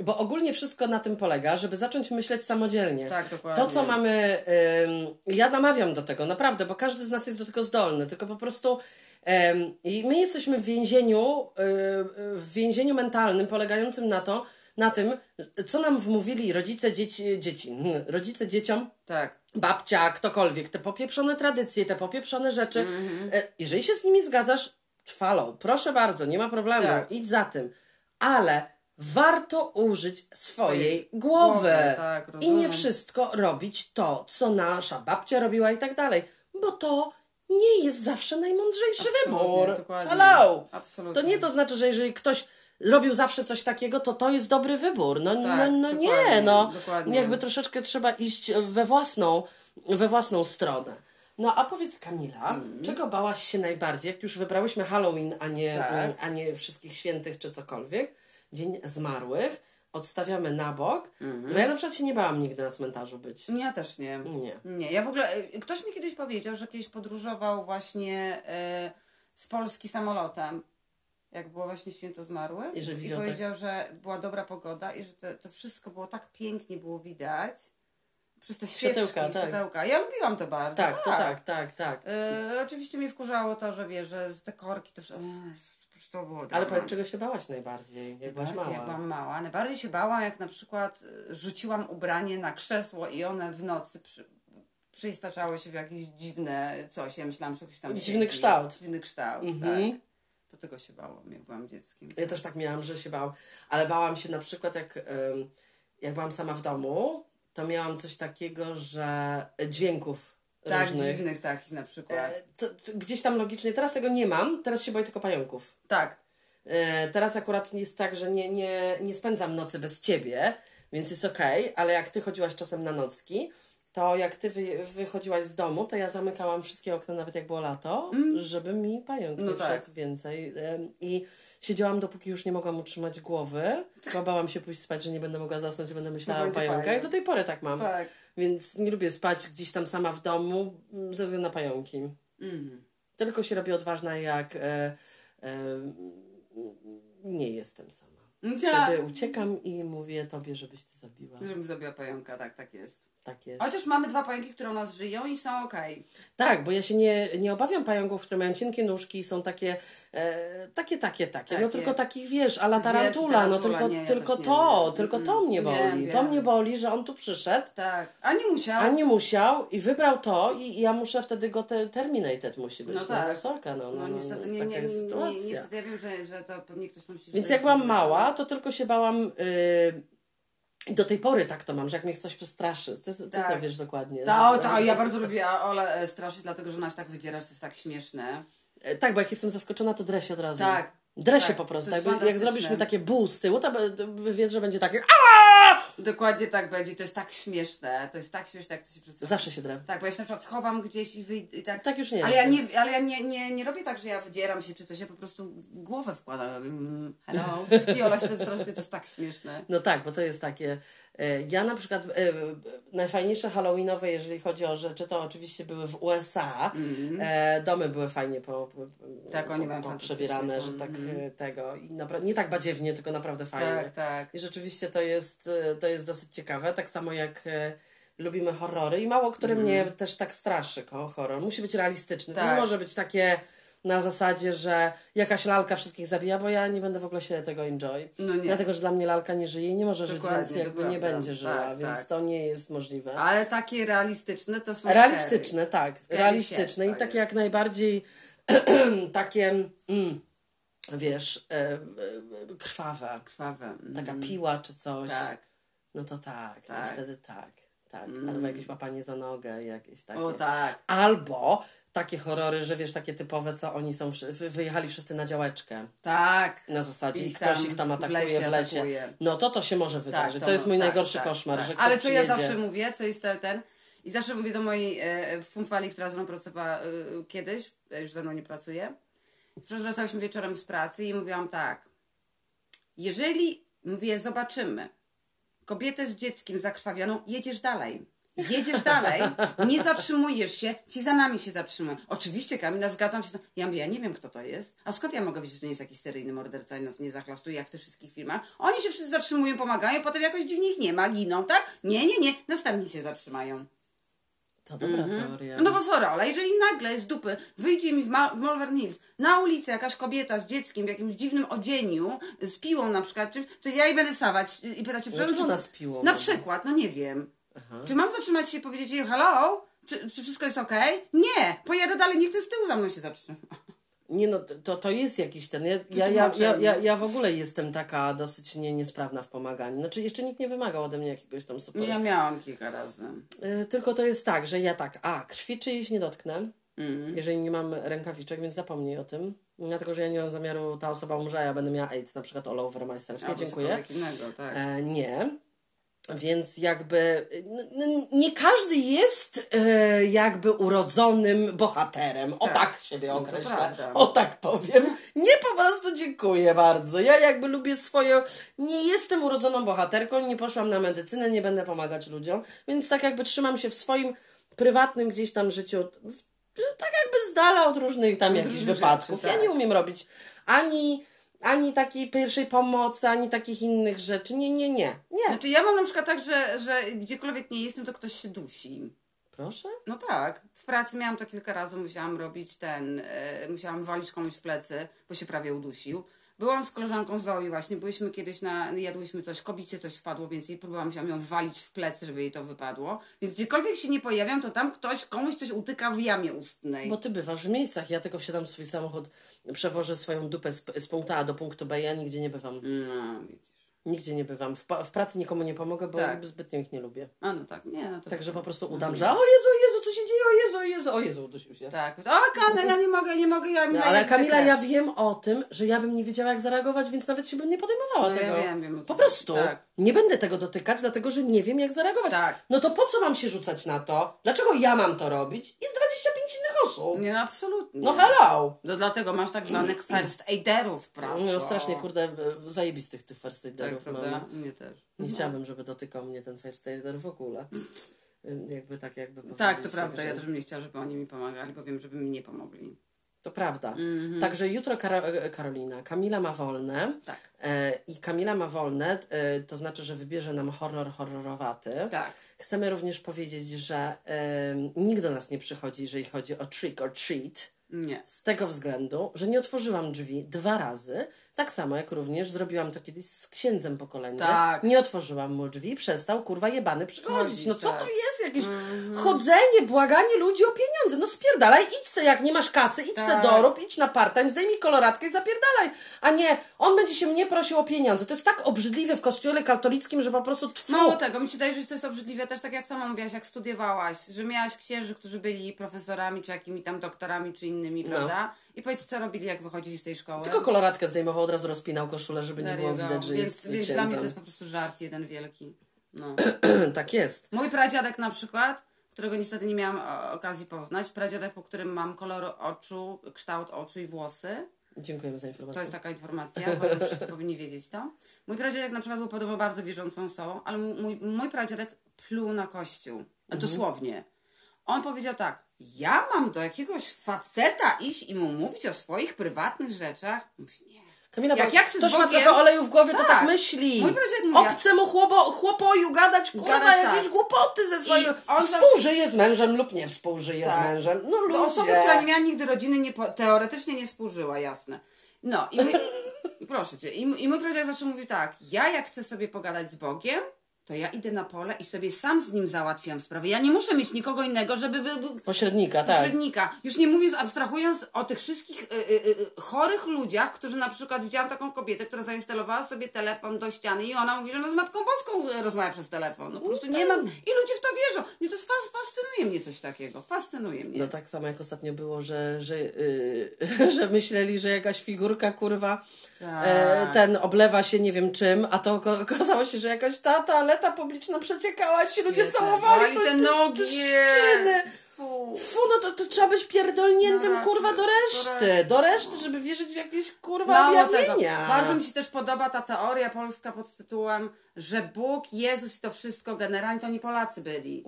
Bo ogólnie wszystko na tym polega, żeby zacząć myśleć samodzielnie. Tak, dokładnie. To, co mamy, ym, ja namawiam do tego, naprawdę, bo każdy z nas jest do tego zdolny, tylko po prostu ym, i my jesteśmy w więzieniu, y, w więzieniu mentalnym polegającym na to, na tym, co nam wmówili rodzice, dzieci, dzieci hmm, rodzice dzieciom, Tak. babcia, ktokolwiek, te popieprzone tradycje, te popieprzone rzeczy. Mhm. E, Jeżeli się z nimi zgadzasz, follow, proszę bardzo, nie ma problemu, Tak. idź za tym. Ale warto użyć swojej głowy głowy, tak, i nie wszystko robić to, co nasza babcia robiła i tak dalej, bo to nie jest zawsze najmądrzejszy Absolutnie, wybór. dokładnie. Hello! Absolutnie. To nie to znaczy, że jeżeli ktoś robił zawsze coś takiego, to to jest dobry wybór. No, Tak, no, no nie, no. dokładnie. Jakby troszeczkę trzeba iść we własną, we własną stronę. No a powiedz Kamila, Mm. czego bałaś się najbardziej, jak już wybrałyśmy Halloween, a nie, Tak. a nie wszystkich świętych czy cokolwiek, Dzień Zmarłych, odstawiamy na bok, Mhm. bo ja na przykład się nie bałam nigdy na cmentarzu być. Ja też nie. Nie. Nie, ja w ogóle, e, ktoś mi kiedyś powiedział, że kiedyś podróżował właśnie e, z Polski samolotem, jak było właśnie święto zmarłych. I że I widział tak- powiedział, że była dobra pogoda i że to, to wszystko było tak pięknie było widać. Przez te świeczki, Światełka, tak. światełka. Ja lubiłam to bardzo. Tak, to tak, tak, tak. E, oczywiście mnie wkurzało to, że wiesz, że te korki to wszystko... To było Ale powiedz, czego się bałaś najbardziej, jak byłaś Najbardziej jak mała? byłam mała. Najbardziej się bałam, jak na przykład y, rzuciłam ubranie na krzesło i one w nocy przy, przyistaczały się w jakieś dziwne coś. Ja myślałam, że coś tam Dziwny siedzi. kształt. Dziwny kształt, Mhm. tak. To tego się bałam, jak byłam dzieckiem. Ja też tak miałam, że się bałam. Ale bałam się na przykład, jak, jak byłam sama w domu, to miałam coś takiego, że dźwięków Tak, różnych. dziwnych takich na przykład. E, to, to gdzieś tam logicznie, teraz tego nie mam, teraz się boję tylko pająków. tak. E, teraz akurat jest tak, że nie, nie, nie spędzam nocy bez ciebie, więc jest okej, ale jak ty chodziłaś czasem na nocki, to jak ty wy, wychodziłaś z domu, to ja zamykałam wszystkie okna, nawet jak było lato, żeby mi pająk Mm. No tak. więcej. I siedziałam, dopóki już nie mogłam utrzymać głowy, bo bałam się pójść spać, że nie będę mogła zasnąć, będę myślała o pająkach. I do tej pory tak mam. Tak. Więc nie lubię spać gdzieś tam sama w domu mm, ze względu na pająki. Mhm. Tylko się robię odważna, jak e, e, nie jestem sama. Ja. Wtedy uciekam i mówię tobie, żebyś ty zabiła. Żebym zrobiła pająka, tak, tak jest. Tak jest. Chociaż mamy dwa pająki, które u nas żyją i są okej. Tak, bo ja się nie, nie obawiam pająków, które mają cienkie nóżki i są takie, e, takie, takie, takie. No tylko takich, wiesz, a la tarantula, no tylko, nie, ja tylko nie to, tylko to mnie boli. wiem, To wiem. mnie boli, że on tu przyszedł, Tak. A nie musiał. a nie musiał i wybrał to i, i ja muszę wtedy go te, terminated musi być. No No, tak. no sorka, no, no, No niestety nie, taka nie, jest sytuacja. nie, niestety ja wiem, że, że to pewnie ktoś myśli, Więc to jak byłam mała, to tylko się bałam. Yy, i do tej pory tak to mam, że jak mnie ktoś przestraszy, ty, ty Tak. to wiesz dokładnie. To, to, ja bardzo lubię Ole e, straszyć, dlatego że ona się tak wydziera, że to jest tak śmieszne. E, Tak, bo jak jestem zaskoczona, to dresie od razu. Tak. Dresie Tak, po prostu. Jakby, jak zrobisz mi takie buł z tyłu, to wiesz, że będzie takie. Dokładnie tak będzie, to jest tak śmieszne, to jest tak śmieszne, jak to się przedstawia. Zawsze się drę. Tak, bo ja się na przykład schowam gdzieś i wyjdę i tak. Tak już nie Ale ja, jestem. nie, ale ja nie, nie, nie robię tak, że ja wydzieram się czy coś, ja po prostu głowę wkładam. Mm, hello. I Ola się tak straszy, to jest tak śmieszne. No tak, bo to jest takie. e, Ja na przykład e, najfajniejsze Halloweenowe, jeżeli chodzi o rzeczy, to oczywiście były w USA. E, domy były fajnie po, po. Tak, oni po, mają po fantastycznie przebierane, to, że tak e, tego. I napra- nie tak badziewnie, tylko naprawdę fajnie. Tak, tak. I rzeczywiście to jest, e, to jest dosyć ciekawe. Tak samo jak e, lubimy horrory i mało który mnie też tak straszy ko- horror. Musi być realistyczny. To Mhm. Tak. nie może być takie na zasadzie, że jakaś lalka wszystkich zabija, bo ja nie będę w ogóle się tego enjoy. No nie. Dlatego, że dla mnie lalka nie żyje i nie może Dokładnie, żyć, więc jakby nie będzie żyła, Tak, więc tak. to nie jest możliwe. Ale takie realistyczne to są Realistyczne, tak. Scary realistyczne i takie jak najbardziej takie, mm, wiesz, e, e, krwawe. scary. Krwawe. Taka Mhm. piła czy coś. Tak. No to tak, Tak. to wtedy tak. tak. Mm. Albo jakieś łapanie za nogę, jakieś takie. O tak. Albo takie horrory, że wiesz, takie typowe, co oni są, wyjechali wszyscy na działeczkę Tak. na zasadzie i ktoś ich tam w atakuje lesie w lesie. atakuje. No to to się może wydarzyć. to to jest mój tak, najgorszy tak, koszmar, tak. że ktoś Ale co ja zawsze mówię, co jest te- ten... I zawsze mówię do mojej e, funfali, która ze mną pracowała e, kiedyś, e, już ze mną nie pracuje. Wracałyśmy wieczorem z pracy i mówiłam tak. Jeżeli, mówię, zobaczymy kobietę z dzieckiem zakrwawioną, jedziesz dalej. Jedziesz dalej, nie zatrzymujesz się, ci za nami się zatrzymują. Oczywiście, Kamila, zgadzam się. Ja mówię, ja nie wiem, kto to jest. A skąd ja mogę wiedzieć, że to nie jest jakiś seryjny morderca i nas nie zachlastuje, jak w tych wszystkich filmach? Oni się wszyscy zatrzymują, pomagają, potem jakoś dziwnie ich nie ma, giną, tak? Nie, nie, nie, następni się zatrzymają. To dobra teoria. No bo sorry, ale jeżeli nagle z dupy wyjdzie mi w, Ma- w Malvern Hills na ulicę jakaś kobieta z dzieckiem w jakimś dziwnym odzieniu, z piłą na przykład, czy, to ja jej będę stawać i pytać, czy Dlaczego czy- ona z piłą? Na przykład, no nie wiem. Czy mam zatrzymać się i powiedzieć jej hello? Czy, czy wszystko jest okej? Nie! Pojadę dalej, niech ten z tyłu za mną się zatrzyma. Nie no, to, to jest jakiś ten. Ja, ja, ja, ja, Wytłumaczenie. ja, ja w ogóle jestem taka dosyć nie, niesprawna w pomaganiu. Znaczy, jeszcze nikt nie wymagał ode mnie jakiegoś tam super. Ja miałam kilka razy. Y, Tylko to jest tak, że ja tak, a krwi czyjejś nie dotknę, Mm. jeżeli nie mam rękawiczek, więc zapomnij o tym. Dlatego, że ja nie mam zamiaru, ta osoba umrze, ja będę miała AIDS, na przykład all over myself. Nie, dziękuję. innego, tak. E, nie. Więc jakby nie każdy jest e, jakby urodzonym bohaterem. O Tak. tak siebie No określę. O tak powiem. Nie po prostu dziękuję bardzo. Ja jakby lubię swoje. Nie jestem urodzoną bohaterką, nie poszłam na medycynę, nie będę pomagać ludziom, więc tak jakby trzymam się w swoim prywatnym gdzieś tam życiu. w- Tak jakby z dala od różnych tam jakichś różnych wypadków. rzeczy, Ja tak. nie umiem robić ani ani takiej pierwszej pomocy, ani takich innych rzeczy. Nie, nie, nie. Nie. Znaczy ja mam na przykład tak, że, że gdziekolwiek nie jestem, to ktoś się dusi. Proszę? No tak. W pracy miałam to kilka razy, musiałam robić ten, e, musiałam walić komuś w plecy, bo się prawie udusił. Byłam z koleżanką Zoe właśnie, byliśmy kiedyś na, jadłyśmy coś, kobicie coś wpadło, więc jej próbowałam się ją walić w plecy, żeby jej to wypadło. Więc gdziekolwiek się nie pojawiam, to tam ktoś, komuś coś utyka w jamie ustnej. Bo ty bywasz w miejscach. Ja tylko wsiadam w swój samochód, przewożę swoją dupę z, z punktu A do punktu B. Ja nigdzie nie bywam. No, widzisz. Nigdzie nie bywam. W, w pracy nikomu nie pomogę, bo Tak. zbytnio ich nie lubię. A no tak, nie, no to... Także po prostu udam, że o Jezu, Jezu, co się dzieje? O Jezu, o Jezu, udusił się. Tak. O, Kamila, ja nie mogę, nie mogę, ja No, ale Kamila, ja wiem o tym, że ja bym nie wiedziała, jak zareagować, więc nawet się bym nie podejmowała No, ja tego. wiem, wiem, co po prostu. Tak. Nie będę tego dotykać, dlatego że nie wiem, jak zareagować. Tak. No to po co mam się rzucać na to? Dlaczego ja mam to robić? Jest 25 innych osób. Nie, no, absolutnie. No hello! No dlatego masz tak zwanych first aiderów, prawda? No strasznie, kurde, e, zajebistych tych first Tak, aiderów prawda? mam. Mnie też. Nie chciałabym, żeby dotykał mnie ten first aider w ogóle. Y, Jakby tak, jakby Tak, to prawda. że- Ja też bym nie chciała, żeby oni mi pomagali, bo wiem, żeby mi nie pomogli. To prawda. Mhm. Także jutro Karo- e, Karolina, Kamila ma wolne. Tak. E, I Kamila ma wolne, e, to znaczy, że wybierze nam horror horrorowaty. Tak. Chcemy również powiedzieć, że e, nikt do nas nie przychodzi, jeżeli chodzi o trick or treat. Nie. Z tego względu, że nie otworzyłam drzwi dwa razy, tak samo jak również zrobiłam to kiedyś z księdzem pokolenia. Tak. Nie otworzyłam mu drzwi, przestał kurwa jebany przychodzić. Chodzić, No co tak. to jest? Jakieś chodzenie, błaganie ludzi o pieniądze. No spierdalaj, idź se, jak nie masz kasy, idź se Tak. dorób, idź na part-time, zdejmij koloratkę i zapierdalaj. A nie, on będzie się mnie prosił o pieniądze. To jest tak obrzydliwe w kościele katolickim, że po prostu tfu. Mało tego, mi się wydaje, że to jest obrzydliwe też tak jak sama mówiłaś, jak studiowałaś, że miałaś księży, którzy byli profesorami, czy jakimi tam doktorami, czy innymi, prawda? I powiedz, co robili, jak wychodzili z tej szkoły. No. Tylko koloratkę zdejmował, od razu rozpinał koszulę, żeby nie było widać, że więc, jest Więc dla mnie to jest po prostu żart jeden wielki. No. tak jest. Mój pradziadek na przykład, którego niestety nie miałam o, okazji poznać, pradziadek, po którym mam kolor oczu, kształt oczu i włosy, Dziękujemy za To informację. jest taka informacja, bo wszyscy powinni wiedzieć to. Mój pradziadek na przykład był podobno bardzo wierzącą osobą, ale mój, mój pradziadek pluł na kościół. Dosłownie. On powiedział tak, ja mam do jakiegoś faceta iść i mu mówić o swoich prywatnych rzeczach? Mówi, nie. Kamila, Jak bo ja chcę z ktoś ma Bogiem- trochę oleju w głowie, to Tak. tak myśli. Mój pradziadek mówi, Obcemu chłopo, chłopoju gadać, kurwa, jakieś tak. głupoty ze swoim... on Współżyje z mężem lub nie współżyje z Tak. mężem. No ludzie. osoba, która nie miała nigdy rodziny, nie teoretycznie nie współżyła, jasne. No i mój, proszę cię, i, i mój pradziadek zawsze mówił tak, ja jak chcę sobie pogadać z Bogiem, to ja idę na pole i sobie sam z nim załatwiam sprawę. Ja nie muszę mieć nikogo innego, żeby wy, Pośrednika, tak. pośrednika. Już nie mówiąc, abstrahując o tych wszystkich y, y, y, chorych ludziach, którzy na przykład widziałam taką kobietę, która zainstalowała sobie telefon do ściany i ona mówi, że ona z Matką Boską rozmawia przez telefon. No po prostu nie mam. I ludzie w to wierzą. Nie, to fas, fascynuje mnie coś takiego. Fascynuje mnie. No tak samo jak ostatnio było, że, że, że myśleli, że jakaś figurka, kurwa, Tak. e, ten oblewa się nie wiem czym, a to okazało się, że jakaś ta toaleta publiczna przeciekała, ci ludzie całowali Wali to, te nogi. szczyny. Fu. Fu, no to, to trzeba być pierdolniętym, No, kurwa, do do reszty. Do reszty, żeby wierzyć w jakieś, kurwa, Mało tego. objawienia. Bardzo mi się też podoba ta teoria polska pod tytułem, że Bóg, Jezus i to wszystko generalnie to nie Polacy byli.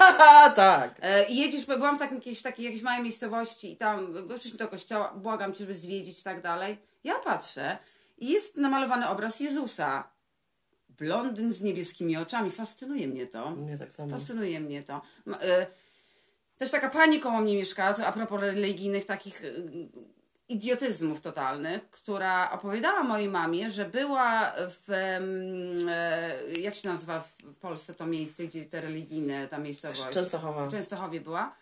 Haha, tak. E, I jedziesz, bo byłam w takim, jakiejś, takiej jakiejś małej miejscowości i tam weszliśmy do kościoła, błagam cię, żeby zwiedzić i tak dalej. Ja patrzę i jest namalowany obraz Jezusa. Blondyn z niebieskimi oczami. Fascynuje mnie to. Mnie tak samo. Fascynuje mnie to. E, Też taka pani koło mnie mieszkała, a propos religijnych takich e, idiotyzmów totalnych, która opowiadała mojej mamie, że była w, em, e, jak się nazywa w w Polsce to miejsce, gdzie te religijne, ta miejscowość? Częstochowa. W Częstochowie była.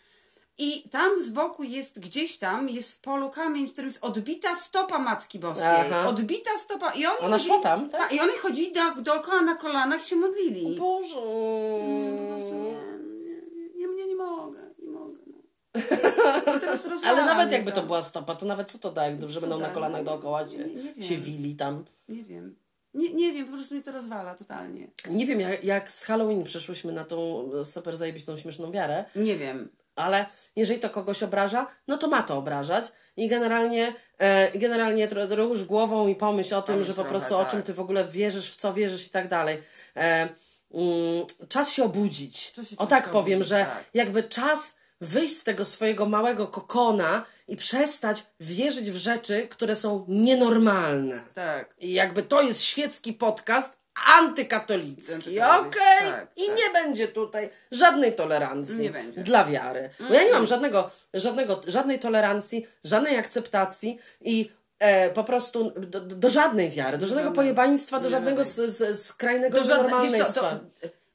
I tam z boku jest, gdzieś tam, jest w polu kamień, w którym jest odbita stopa Matki Boskiej. Aha. Odbita stopa. I oni Ona szła tam, tak? Tak, i oni chodzili do, dookoła na kolanach i się modlili. Boże. Po prostu nie, nie, nie, nie, nie mogę, nie mogę. No. Ale nawet jakby to była stopa, to nawet co to da, jak że będą na da? kolanach dookoła się, Nie- nie się wili tam. Nie wiem. Nie, nie wiem, po prostu mnie to rozwala totalnie. Nie wiem, jak, jak z Halloween przeszłyśmy na tą super zajebistą, śmieszną wiarę, Nie wiem. Ale jeżeli to kogoś obraża, no to ma to obrażać i generalnie, e, generalnie rusz głową i pomyśl o tym, Pomyśl że po prostu o tak. czym ty w ogóle wierzysz, w co wierzysz i tak dalej. E, mm, czas się obudzić. Czas się o tak powiem, obudzić, że tak. jakby czas wyjść z tego swojego małego kokona i przestać wierzyć w rzeczy, które są nienormalne. Tak. I jakby to jest świecki podcast antykatolicki, okej? tak, I tak. nie będzie tutaj żadnej tolerancji dla wiary. Bo ja nie mam żadnego, żadnego, żadnej tolerancji, żadnej akceptacji i e, po prostu do, do, żadnej wiary, do żadnego żadnej. pojebaństwa, do żadnego z, z, skrajnego Do żadne- to-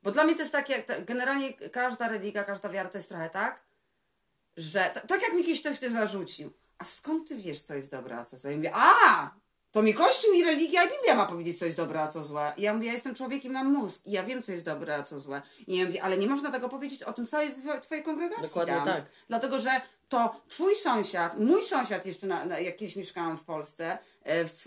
Bo dla mnie to jest takie, jak ta- generalnie każda religia, każda wiara to jest trochę tak, że ta- tak jak mi kiedyś ktoś to zarzucił, a skąd ty wiesz, co jest dobre, a co złe? Ja mówię, a, to mi Kościół i religia i Biblia ma powiedzieć, co jest dobre, a co złe. I ja mówię, ja jestem człowiekiem, mam mózg i ja wiem, co jest dobre, a co złe. I ja mówię, ale nie można tego powiedzieć o tym całej twojej kongregacji Dokładnie tam. tak. Dlatego, że to twój sąsiad, mój sąsiad jeszcze, na, na, jak kiedyś mieszkałam w Polsce, e, w,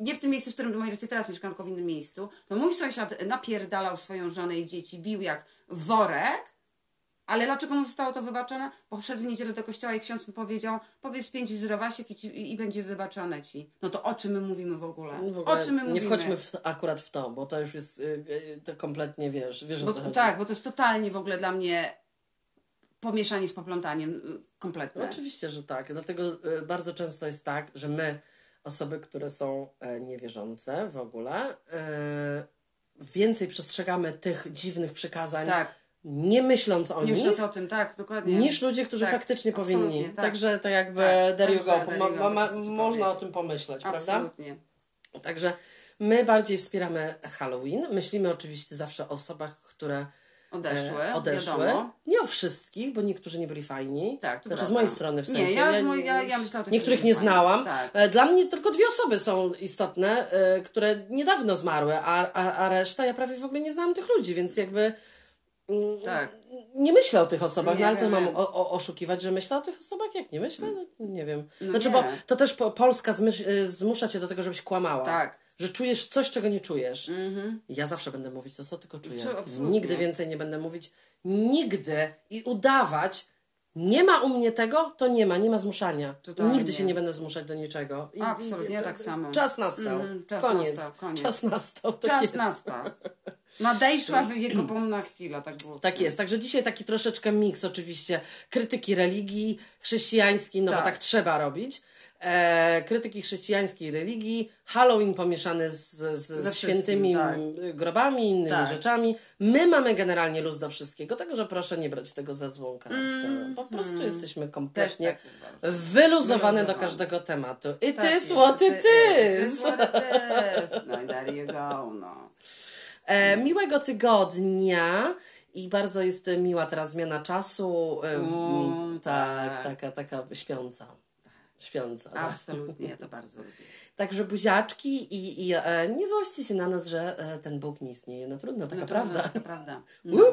nie w tym miejscu, w którym moi rodzice teraz mieszkają, tylko w innym miejscu, to mój sąsiad napierdalał swoją żonę i dzieci, bił jak worek, ale dlaczego mu zostało to wybaczone? Bo wszedł w niedzielę do kościoła i ksiądz mu powiedział, powiedz pięć zdrowasiek i, ci, i, będzie wybaczone ci. No to o czym my mówimy w ogóle? W ogóle o czym my nie mówimy? wchodźmy w, akurat w to, bo to już jest y, y, to kompletnie, wiesz, wiesz Bo, tak, bo to jest totalnie w ogóle dla mnie pomieszanie z poplątaniem y, kompletne. No, oczywiście, że tak. Dlatego bardzo często jest tak, że my, osoby, które są e, niewierzące w ogóle, e, więcej przestrzegamy tych dziwnych przykazań, Tak, nie myśląc o nie nich, myśląc o tym, tak, dokładnie. niż ludzie, którzy Tak, faktycznie powinni. tak. Także to jakby Tak, there you go. Ma, można o tym pomyśleć, prawda? Absolutnie. Także my bardziej wspieramy Halloween. Myślimy oczywiście zawsze o osobach, które Odeszły, e, odeszły. wiadomo. Nie o wszystkich, bo niektórzy nie byli fajni. Tak, to Znaczy z prawda. mojej strony w sensie. Nie, ja, z moj, ja, ja tych, Niektórych nie znałam. Tak. E, Dla mnie tylko dwie osoby są istotne, e, które niedawno zmarły, a, a, a reszta ja prawie w ogóle nie znałam tych ludzi, więc jakby Tak. nie myślę o tych osobach, Nie, no ale to mam o, o, oszukiwać, że myślę o tych osobach? Jak nie myślę? No, nie wiem. No znaczy, nie. bo to też po, Polska y, zmusza cię do tego, żebyś kłamała. Tak. Że czujesz coś, czego nie czujesz. Mhm. Ja zawsze będę mówić to, co tylko czuję. Absolutnie. Nigdy więcej nie będę mówić. Nigdy i udawać. Nie ma u mnie tego, to nie ma, nie ma zmuszania. Totalnie. Nigdy się nie będę zmuszać do niczego. I, Absolutnie, i, tak samo. Czas nastał. Mhm, czas koniec. nastał, koniec. Czas nastał. Tak Czas jest. nastał. Nadejszła wiekopomna chwila, tak było. Tak jest. Także dzisiaj taki troszeczkę miks oczywiście krytyki religii chrześcijańskiej, no bo Tak. tak trzeba robić. E, krytyki chrześcijańskiej religii, Halloween pomieszany z, z, z świętymi tak. grobami, innymi tak. rzeczami. My mamy generalnie luz do wszystkiego, także proszę nie brać tego za złą kartę. Mm, po prostu mm. jesteśmy kompletnie tak wyluzowane do każdego tematu. It tak is what it is. No i there you go, no. E, miłego tygodnia. I bardzo jest miła teraz zmiana czasu. Mm, tak, tak, taka, taka śpiąca. Śpiąca. Tak. Absolutnie, ja to bardzo lubię. Także buziaczki i, i e, nie złości się na nas, że e, ten Bóg nie istnieje. No trudno, taka no, prawda. Taka prawda. No.